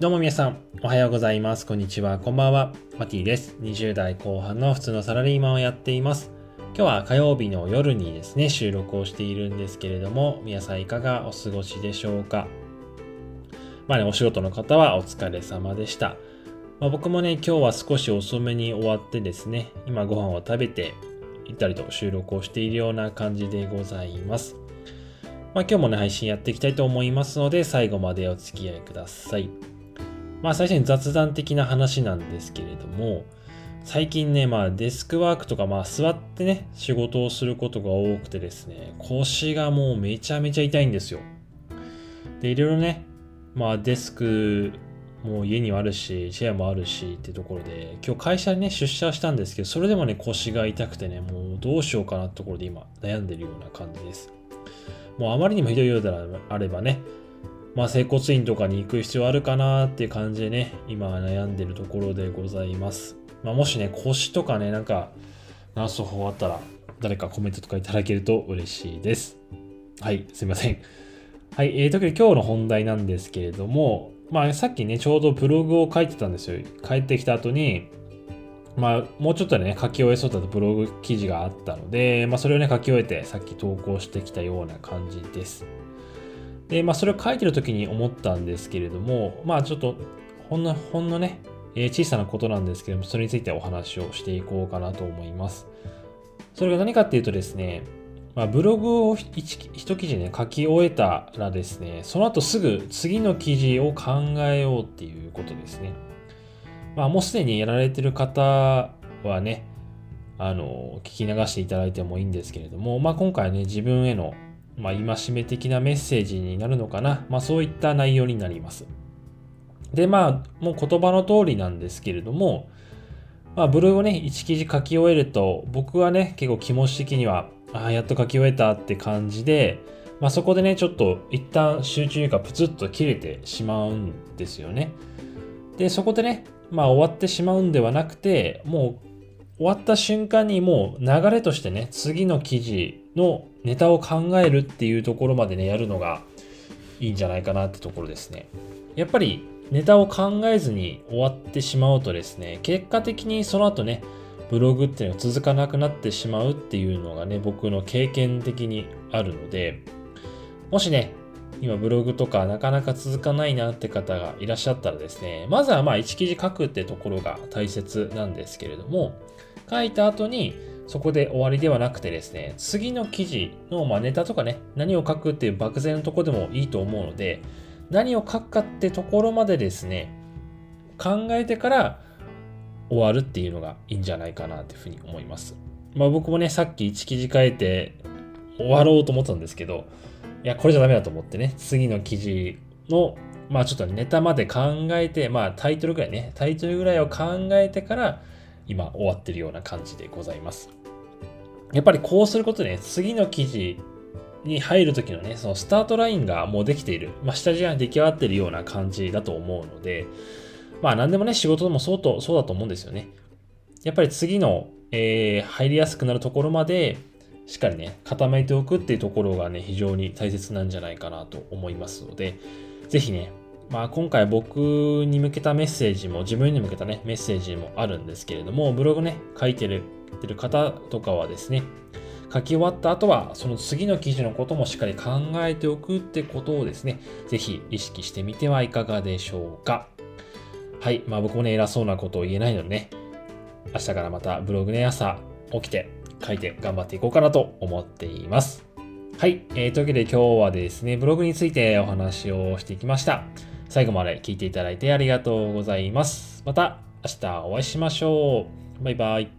どうも皆さん、おはようございます。こんにちは、こんばんは。マティです。20代後半の普通のサラリーマンをやっています。今日は火曜日の夜にですね、収録をしているんですけれども、皆さんいかがお過ごしでしょうか。まあね、お仕事の方はお疲れ様でした。まあ、僕もね、今日は少し遅めに終わってですね、今ご飯を食べて行ったりと収録をしているような感じでございます。まあ、今日もね、配信やっていきたいと思いますので、最後までお付き合いください。まあ、最初に雑談的な話なんですけれども、最近ね、まあ、デスクワークとか、まあ、座ってね、仕事をすることが多くてですね、腰がもうめちゃめちゃ痛いんですよ。で、いろいろね、まあ、デスクもう家にはあるし、チェアもあるしってところで、今日会社にね、出社したんですけど、それでもね、腰が痛くてね、もうどうしようかなってところで今、悩んでるような感じです。もうあまりにもひどいようであればね、まあ、整骨院とかに行く必要あるかなっていう感じでね、今悩んでるところでございます。まあ、もしね、腰とかね、なんか、治す方法あったら、誰かコメントとかいただけると嬉しいです。はい、すいません。はい、えー、特に今日の本題なんですけれども、まあ、さっきね、ちょうどブログを書いてたんですよ。帰ってきた後に、まあ、もうちょっとね、書き終えそうだとブログ記事があったので、まあ、それをね、書き終えて、さっき投稿してきたような感じです。で、まあ、それを書いてる時に思ったんですけれども、まあ、ちょっと、ほんの、ほんのね、えー、小さなことなんですけれども、それについてお話をしていこうかなと思います。それが何かっていうとですね、まあ、ブログを一記事ね、書き終えたらですね、その後すぐ次の記事を考えようっていうことですね。まあ、もうすでにやられてる方はね、あの、聞き流していただいてもいいんですけれども、まあ、今回ね、自分への、まあ、戒め的なメッセージになるのかな、まあ、そういった内容になります。で、まあ、もう言葉の通りなんですけれども、まあ、ブログをね、1記事書き終えると、僕はね、結構気持ち的には、ああ、やっと書き終えたって感じで、まあ、そこでね、ちょっと一旦集中がプツッと切れてしまうんですよね。で、そこでね、まあ終わってしまうんではなくて、もう終わった瞬間にもう流れとしてね、次の記事のネタを考えるっていうところまでね、やるのがいいんじゃないかなってところですね。やっぱりネタを考えずに終わってしまうとですね、結果的にその後ね、ブログっていうのが続かなくなってしまうっていうのがね、僕の経験的にあるので、もしね、今ブログとかなかなか続かないなって方がいらっしゃったらですね、まずはまあ1記事書くってところが大切なんですけれども、書いた後にそこで終わりではなくてですね、次の記事のまネタとかね、何を書くっていう漠然のとこでもいいと思うので、何を書くかってところまでですね、考えてから終わるっていうのがいいんじゃないかなというふうに思います。まあ僕もね、さっき1記事書いて終わろうと思ったんですけど、いや、これじゃダメだと思ってね、次の記事の、まあちょっとネタまで考えて、まあタイトルぐらいね、タイトルぐらいを考えてから、今終わってるような感じでございます。やっぱりこうすることでね、次の記事に入るときのね、そのスタートラインがもうできている、まあ下地が出来上がってるような感じだと思うので、まあ何でもね、仕事でもそうと、そうだと思うんですよね。やっぱり次の、えー、入りやすくなるところまで、しっかりね、固めておくっていうところがね、非常に大切なんじゃないかなと思いますので、ぜひね、まあ今回僕に向けたメッセージも、自分に向けたね、メッセージもあるんですけれども、ブログね、書いてるてる方とかはですね、書き終わった後は、その次の記事のこともしっかり考えておくってことをですね、ぜひ意識してみてはいかがでしょうか。はい。まあ僕もね、偉そうなことを言えないのでね、明日からまたブログね、朝起きて書いて頑張っていこうかなと思っています。はい。えー、というわけで今日はですね、ブログについてお話をしていきました。最後まで聞いていただいてありがとうございます。また明日お会いしましょう。バイバイ。